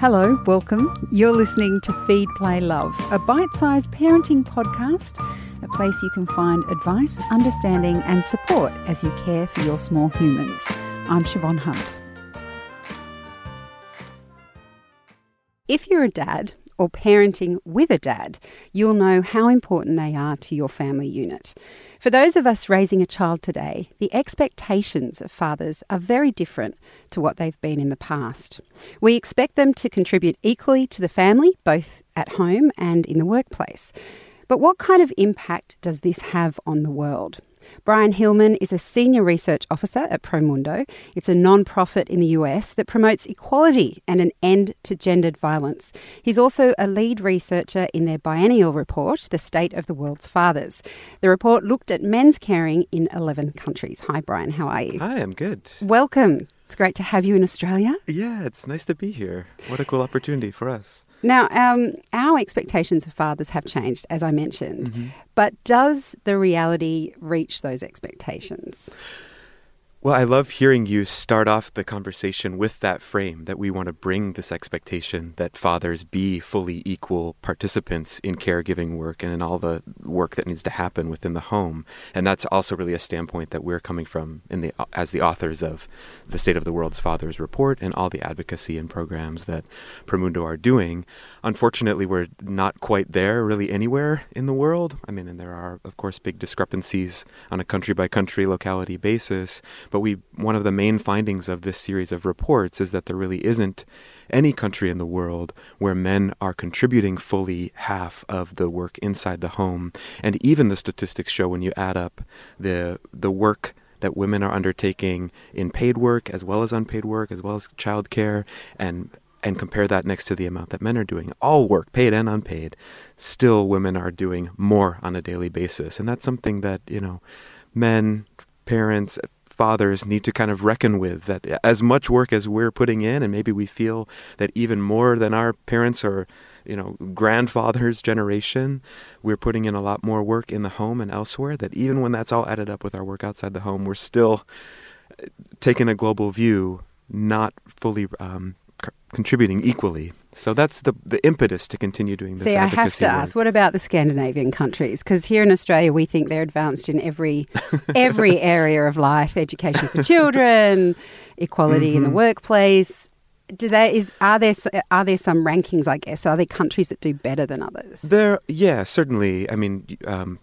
Hello, welcome. You're listening to Feed, Play, Love, a bite sized parenting podcast, a place you can find advice, understanding, and support as you care for your small humans. I'm Siobhan Hunt. If you're a dad or parenting with a dad, you'll know how important they are to your family unit. For those of us raising a child today, the expectations of fathers are very different to what they've been in the past. We expect them to contribute equally to the family, both at home and in the workplace. But what kind of impact does this have on the world? Brian Heilman is a senior research officer at Promundo. It's a non-profit in the US that promotes equality and an end to gendered violence. He's also a lead researcher in their biennial report, The State of the World's Fathers. The report looked at men's caring in 11 countries. Hi, Brian. How are you? Hi, I'm good. Welcome. It's great to have you in Australia. Yeah, it's nice to be here. What a cool opportunity for us. Now, um, our expectations of fathers have changed, as I mentioned, mm-hmm. but does the reality reach those expectations? Well, I love hearing you start off the conversation with that frame that we want to bring this expectation that fathers be fully equal participants in caregiving work and in all the work that needs to happen within the home. And that's also really a standpoint that we're coming from in the as the authors of the State of the World's Fathers report and all the advocacy and programs that Promundo are doing. Unfortunately, we're not quite there really anywhere in the world. I mean, and there are of course big discrepancies on a country by country locality basis but we one of the main findings of this series of reports is that there really isn't any country in the world where men are contributing fully half of the work inside the home. And even the statistics show when you add up the the work that women are undertaking in paid work as well as unpaid work as well as childcare and and compare that next to the amount that men are doing all work paid and unpaid still women are doing more on a daily basis and that's something that you know men parents fathers need to kind of reckon with that as much work as we're putting in and maybe we feel that even more than our parents or you know grandfathers generation we're putting in a lot more work in the home and elsewhere that even when that's all added up with our work outside the home we're still uh, taking a global view not fully um, contributing equally. So that's the the impetus to continue doing this. See, I have to work. ask, what about the Scandinavian countries? Because here in Australia, we think they're advanced in every every area of life: education for children, equality mm-hmm. in the mm-hmm. workplace. Do they is are there are there some rankings? I guess are there countries that do better than others? There, yeah, certainly. I mean, um,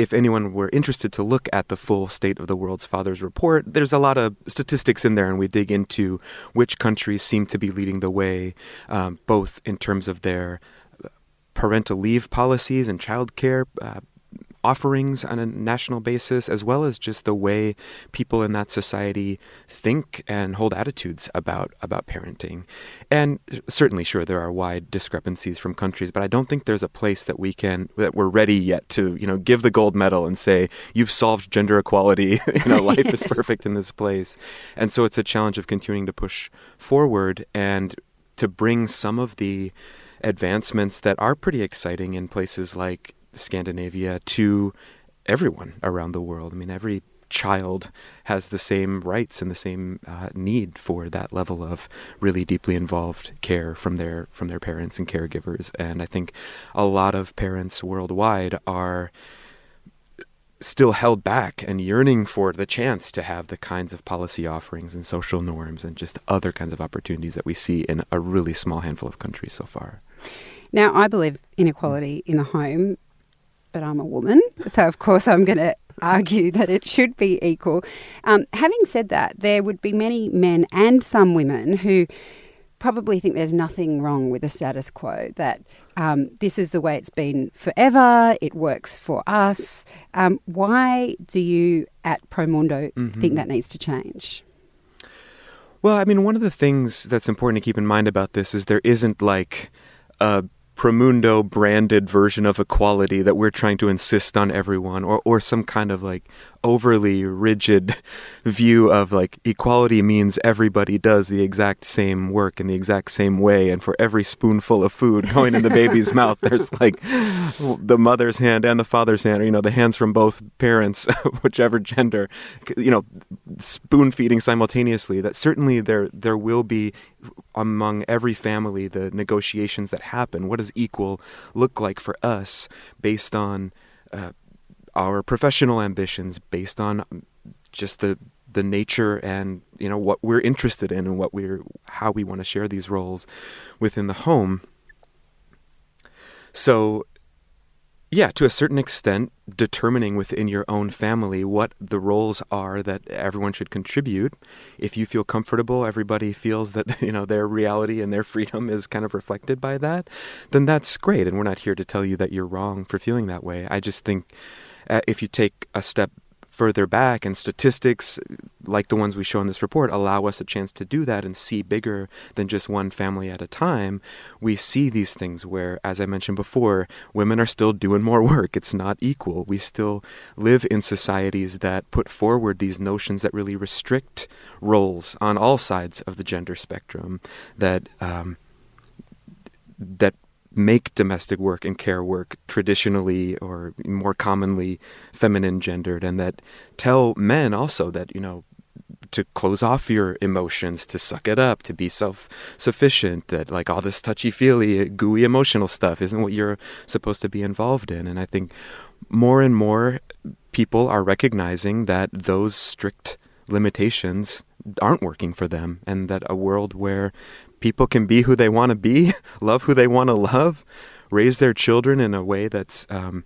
if anyone were interested to look at the full State of the World's Fathers report, there's a lot of statistics in there, and we dig into which countries seem to be leading the way, um, both in terms of their parental leave policies and childcare uh, offerings on a national basis, as well as just the way people in that society think and hold attitudes about about parenting. And certainly, sure, there are wide discrepancies from countries, but I don't think there's a place that we can that we're ready yet to you know give the gold medal and say you've solved gender equality. you know, life yes. is perfect in this place. And so it's a challenge of continuing to push forward and to bring some of the advancements that are pretty exciting in places like Scandinavia to everyone around the world. I mean, every child has the same rights and the same uh, need for that level of really deeply involved care from their from their parents and caregivers. And I think a lot of parents worldwide are still held back and yearning for the chance to have the kinds of policy offerings and social norms and just other kinds of opportunities that we see in a really small handful of countries so far. Now, I believe inequality in the home but I'm a woman, so of course I'm going to argue that it should be equal. Um, having said that, there would be many men and some women who probably think there's nothing wrong with the status quo, that um, this is the way it's been forever, it works for us. Um, why do you at Promundo mm-hmm. think that needs to change? Well, I mean, one of the things that's important to keep in mind about this is there isn't like a Promundo branded version of equality that we're trying to insist on everyone, or, or some kind of like overly rigid view of like equality means everybody does the exact same work in the exact same way and for every spoonful of food going in the baby's mouth there's like the mother's hand and the father's hand or you know the hands from both parents whichever gender you know spoon feeding simultaneously that certainly there there will be among every family the negotiations that happen. What does equal look like for us based on uh, our professional ambitions based on just the the nature and you know what we're interested in and what we're how we want to share these roles within the home. So yeah to a certain extent determining within your own family what the roles are that everyone should contribute. If you feel comfortable everybody feels that you know their reality and their freedom is kind of reflected by that then that's great. And we're not here to tell you that you're wrong for feeling that way. I just think uh, if you take a step further back and statistics like the ones we show in this report allow us a chance to do that and see bigger than just one family at a time we see these things where as i mentioned before women are still doing more work. It's not equal. We still live in societies that put forward these notions that really restrict roles on all sides of the gender spectrum that um, that make domestic work and care work traditionally or more commonly feminine gendered and that tell men also that you know to close off your emotions, to suck it up, to be self sufficient, that like all this touchy feely, gooey emotional stuff isn't what you're supposed to be involved in. And I think more and more people are recognizing that those strict limitations aren't working for them and that a world where people can be who they want to be, love who they want to love, raise their children in a way that's um,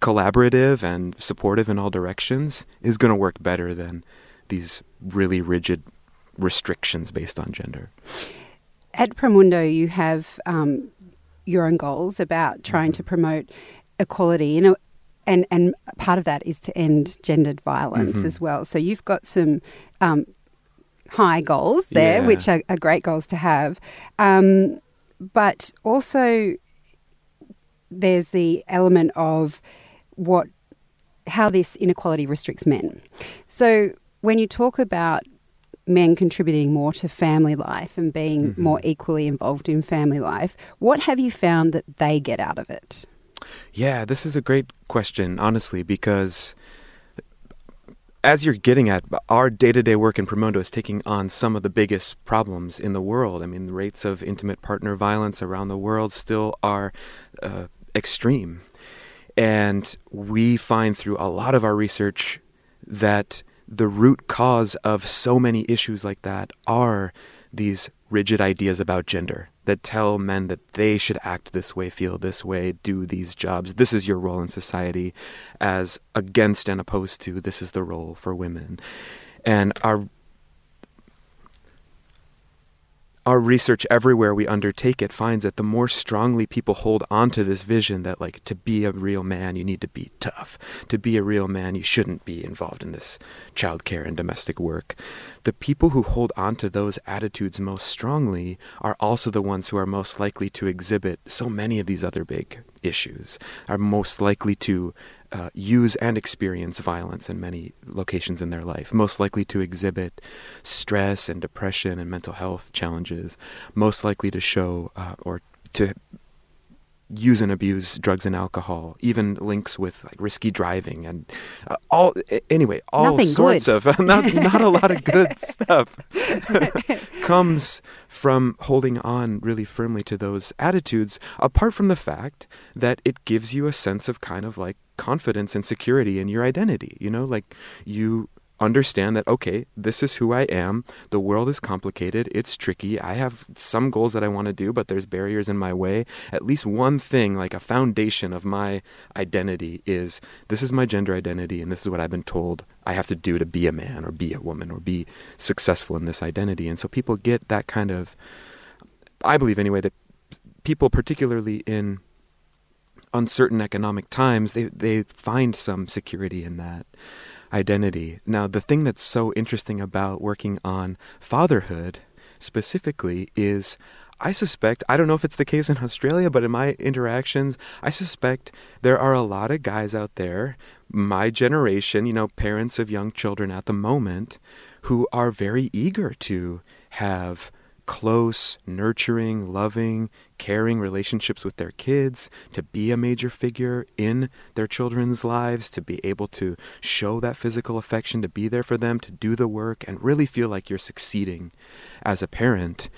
collaborative and supportive in all directions is going to work better than these really rigid restrictions based on gender. At Promundo, you have um, your own goals about trying to mm-hmm. promote equality. You know, and and part of that is to end gendered violence mm-hmm. as well. So you've got some um, high goals there, yeah. which are, are, great goals to have. Um, but also, there's the element of what how this inequality restricts men. So when you talk about men contributing more to family life and being mm-hmm. more equally involved in family life, what have you found that they get out of it? Yeah, this is a great question, honestly, because as you're getting at, our day to day work in Promundo is taking on some of the biggest problems in the world. I mean, the rates of intimate partner violence around the world still are uh, extreme. And we find through a lot of our research that the root cause of so many issues like that are these rigid ideas about gender that tell men that they should act this way, feel this way, do these jobs. This is your role in society, as against and opposed to this is the role for women. And our our research everywhere we undertake it finds that the more strongly people hold on to this vision that like to be a real man you need to be tough. To be a real man you shouldn't be involved in this childcare and domestic work. The people who hold on to those attitudes most strongly are also the ones who are most likely to exhibit so many of these other big issues are most likely to uh, use and experience violence in many locations in their life, most likely to exhibit stress and depression and mental health challenges, most likely to show uh, or to use and abuse drugs and alcohol, even links with like risky driving and uh, all. Anyway, all Nothing sorts good. of not not a lot of good stuff comes from holding on really firmly to those attitudes. Apart from the fact that it gives you a sense of kind of like confidence and security in your identity. You know, like you understand that okay this is who i am. The world is complicated. It's tricky. I have some goals that i want to do but there's barriers in my way. At least one thing like a foundation of my identity is this is my gender identity and this is what i've been told i have to do to be a man or be a woman or be successful in this identity. And so people get that kind of i believe anyway that people particularly in uncertain economic times, they, they find some security in that identity. Now, the thing that's so interesting about working on fatherhood specifically is I suspect, I don't know if it's the case in Australia, but in my interactions, I suspect there are a lot of guys out there, my generation, you know, parents of young children at the moment, who are very eager to have close, nurturing, loving, caring relationships with their kids, to be a major figure in their children's lives, to be able to show that physical affection, to be there for them, to do the work, and really feel like you're succeeding as a parent.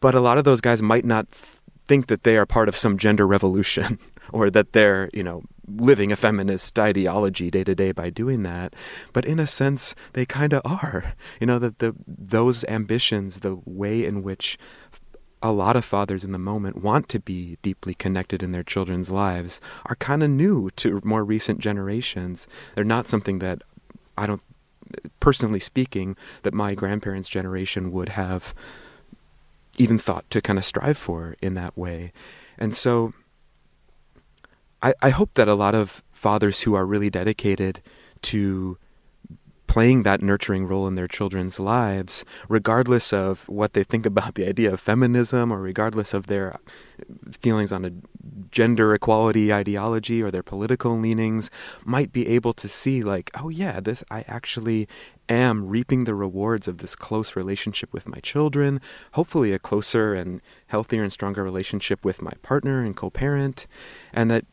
But a lot of those guys might not think that they are part of some gender revolution or that they're, you know, living a feminist ideology day to day by doing that. But in a sense, they kind of are. You know, that the those ambitions, the way in which a lot of fathers in the moment want to be deeply connected in their children's lives are kind of new to more recent generations. They're not something that I don't, personally speaking, that my grandparents' generation would have even thought to kind of strive for in that way. And so I, I hope that a lot of fathers who are really dedicated to playing that nurturing role in their children's lives, regardless of what they think about the idea of feminism or regardless of their feelings on a gender equality ideology or their political leanings, might be able to see, like, oh, yeah, this, I actually am reaping the rewards of this close relationship with my children, hopefully a closer and healthier and stronger relationship with my partner and co parent, and that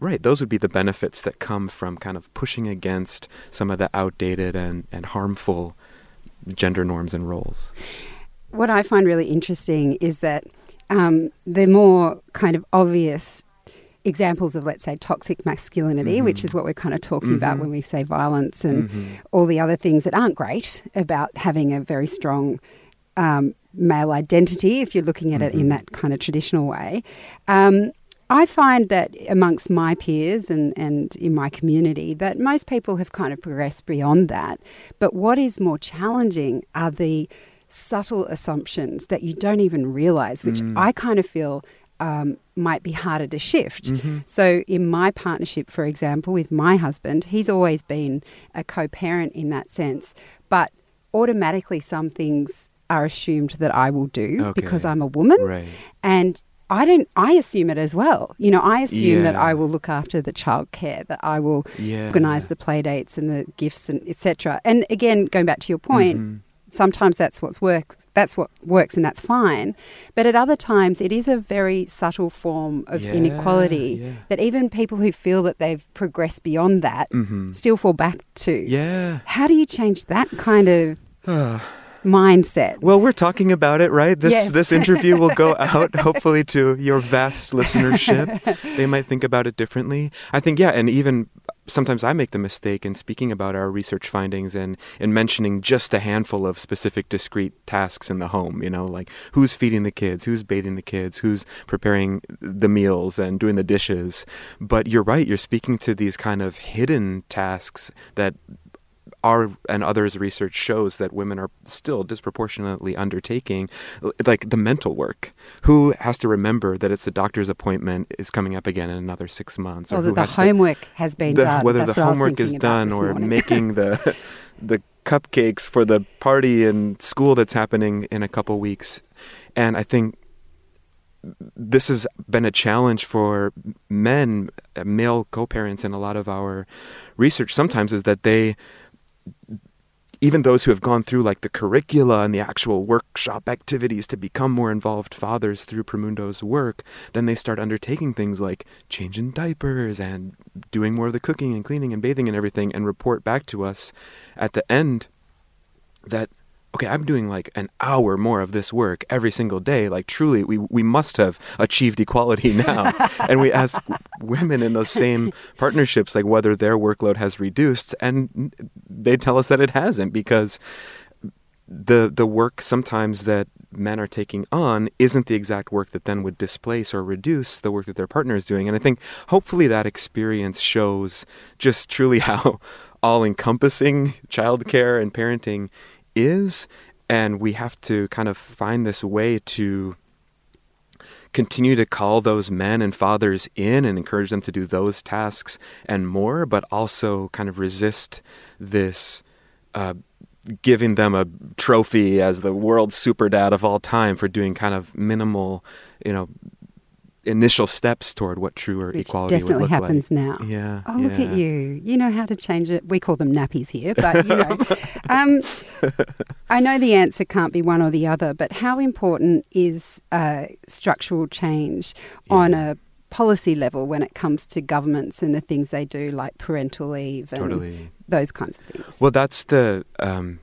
Right, those would be the benefits that come from kind of pushing against some of the outdated and, and harmful gender norms and roles. What I find really interesting is that um, the more kind of obvious examples of, let's say, toxic masculinity, mm-hmm. which is what we're kind of talking mm-hmm. about when we say violence and mm-hmm. all the other things that aren't great about having a very strong um, male identity, if you're looking at it in mm-hmm. that kind of traditional way. Um, I find that amongst my peers and, and in my community that most people have kind of progressed beyond that. But what is more challenging are the subtle assumptions that you don't even realize, which mm. I kind of feel um, might be harder to shift. Mm-hmm. So, in my partnership, for example, with my husband, he's always been a co parent in that sense, but automatically some things are assumed that I will do okay. because I'm a woman. Right. And I don't. I assume it as well. You know, I assume yeah. that I will look after the childcare, that I will yeah. organise the play dates and the gifts and etc. And again, going back to your point, mm-hmm. sometimes that's what's works. That's what works, and that's fine. But at other times, it is a very subtle form of yeah, inequality that even people who feel that they've progressed beyond that mm-hmm. still fall back to. Yeah. How do you change that kind of? mindset. Well, we're talking about it, right? This yes. this interview will go out hopefully to your vast listenership. they might think about it differently. I think yeah, and even sometimes I make the mistake in speaking about our research findings and in mentioning just a handful of specific discrete tasks in the home, you know, like who's feeding the kids, who's bathing the kids, who's preparing the meals and doing the dishes. But you're right, you're speaking to these kind of hidden tasks that our and others' research shows that women are still disproportionately undertaking, like the mental work. Who has to remember that it's the doctor's appointment is coming up again in another six months, or, or that the homework to, has been the, done. Whether That's the homework is done, or making the the cupcakes for the party in school that's happening in a couple weeks, and I think this has been a challenge for men, male co-parents, in a lot of our research. Sometimes is that they even those who have gone through like the curricula and the actual workshop activities to become more involved fathers through Promundo's work, then they start undertaking things like changing diapers and doing more of the cooking and cleaning and bathing and everything and report back to us at the end that okay, I'm doing like an hour more of this work every single day. Like truly, we we must have achieved equality now. and we ask women in those same partnerships like whether their workload has reduced, and they tell us that it hasn't because the the work sometimes that men are taking on isn't the exact work that then would displace or reduce the work that their partner is doing. And I think hopefully that experience shows just truly how all encompassing childcare and parenting is, and we have to kind of find this way to continue to call those men and fathers in and encourage them to do those tasks and more, but also kind of resist this uh, giving them a trophy as the world super dad of all time for doing kind of minimal, you know, initial steps toward what truer Which equality definitely would look happens like. now. Yeah. Oh, look at you. You know how to change it. We call them nappies here, but you know. um, I know the answer can't be one or the other, but how important is uh, structural change on a policy level when it comes to governments and the things they do, like parental leave and Totally. those kinds of things? Well, that's the, um,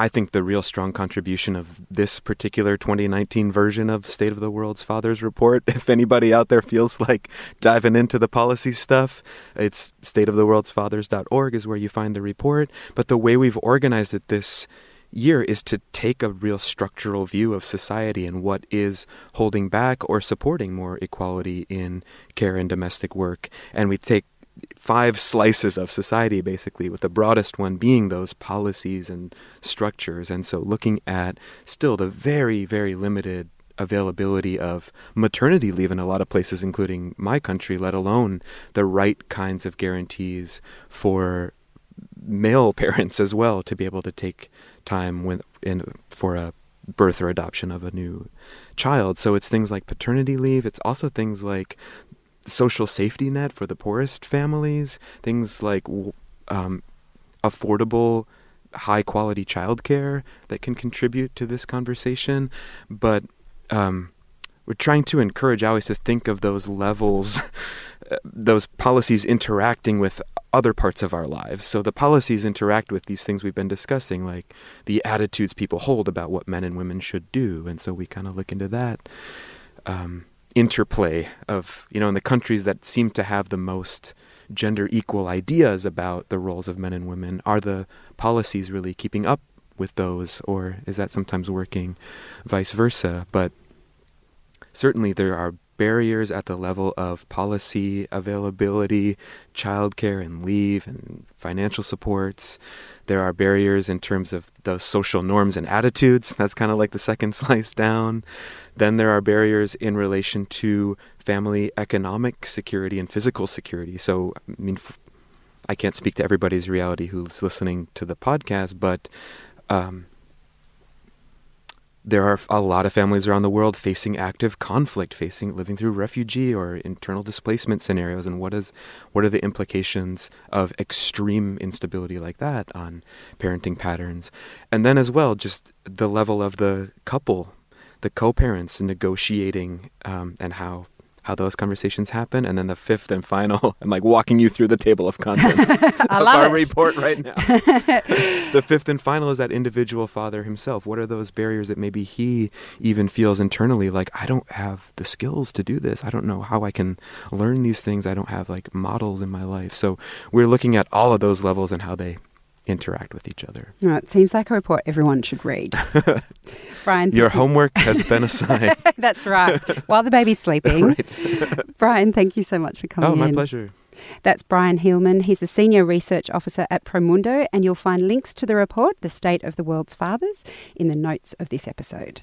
I think, the real strong contribution of this particular 2019 version of State of the World's Fathers Report. If anybody out there feels like diving into the policy stuff, it's stateoftheworldsfathers.org is where you find the report. But the way we've organized it this year is to take a real structural view of society and what is holding back or supporting more equality in care and domestic work. And we take five slices of society basically with the broadest one being those policies and structures. And so looking at still the very very limited availability of maternity leave in a lot of places including my country let alone the right kinds of guarantees for male parents as well to be able to take time when in for a birth or adoption of a new child. So it's things like paternity leave. It's also things like social safety net for the poorest families, things like um, affordable, high quality childcare that can contribute to this conversation. But um, we're trying to encourage always to think of those levels, uh, those policies interacting with other parts of our lives. So the policies interact with these things we've been discussing, like the attitudes people hold about what men and women should do. And so we kind of look into that. Um, interplay of you know in the countries that seem to have the most gender equal ideas about the roles of men and women are the policies really keeping up with those or is that sometimes working vice versa? But certainly there are barriers at the level of policy availability childcare and leave and financial supports. There are barriers in terms of the social norms and attitudes. That's kind of like the second slice down. Then there are barriers in relation to family economic security and physical security. So, I mean, I can't speak to everybody's reality who's listening to the podcast, but um, there are a lot of families around the world facing active conflict, facing living through refugee or internal displacement scenarios, and what is what are the implications of extreme instability like that on parenting patterns, and then as well just the level of the couple the co-parents negotiating um, and how how those conversations happen and then the fifth and final i'm like walking you through the table of contents of our it. report right now. The fifth and final is that individual father himself. What are those barriers that maybe he even feels internally like i don't have the skills to do this. I don't know how i can learn these things. I don't have like models in my life. So we're looking at all of those levels and how they interact with each other No, it seems like a report everyone should read. Brian, your you- homework has been assigned That's right. While the baby's sleeping. right Brian, thank you so much for coming oh my in. pleasure That's Brian Heilman. He's the Senior Research Officer at Promundo, and you'll find links to the report, The State of the World's Fathers, in the notes of this episode.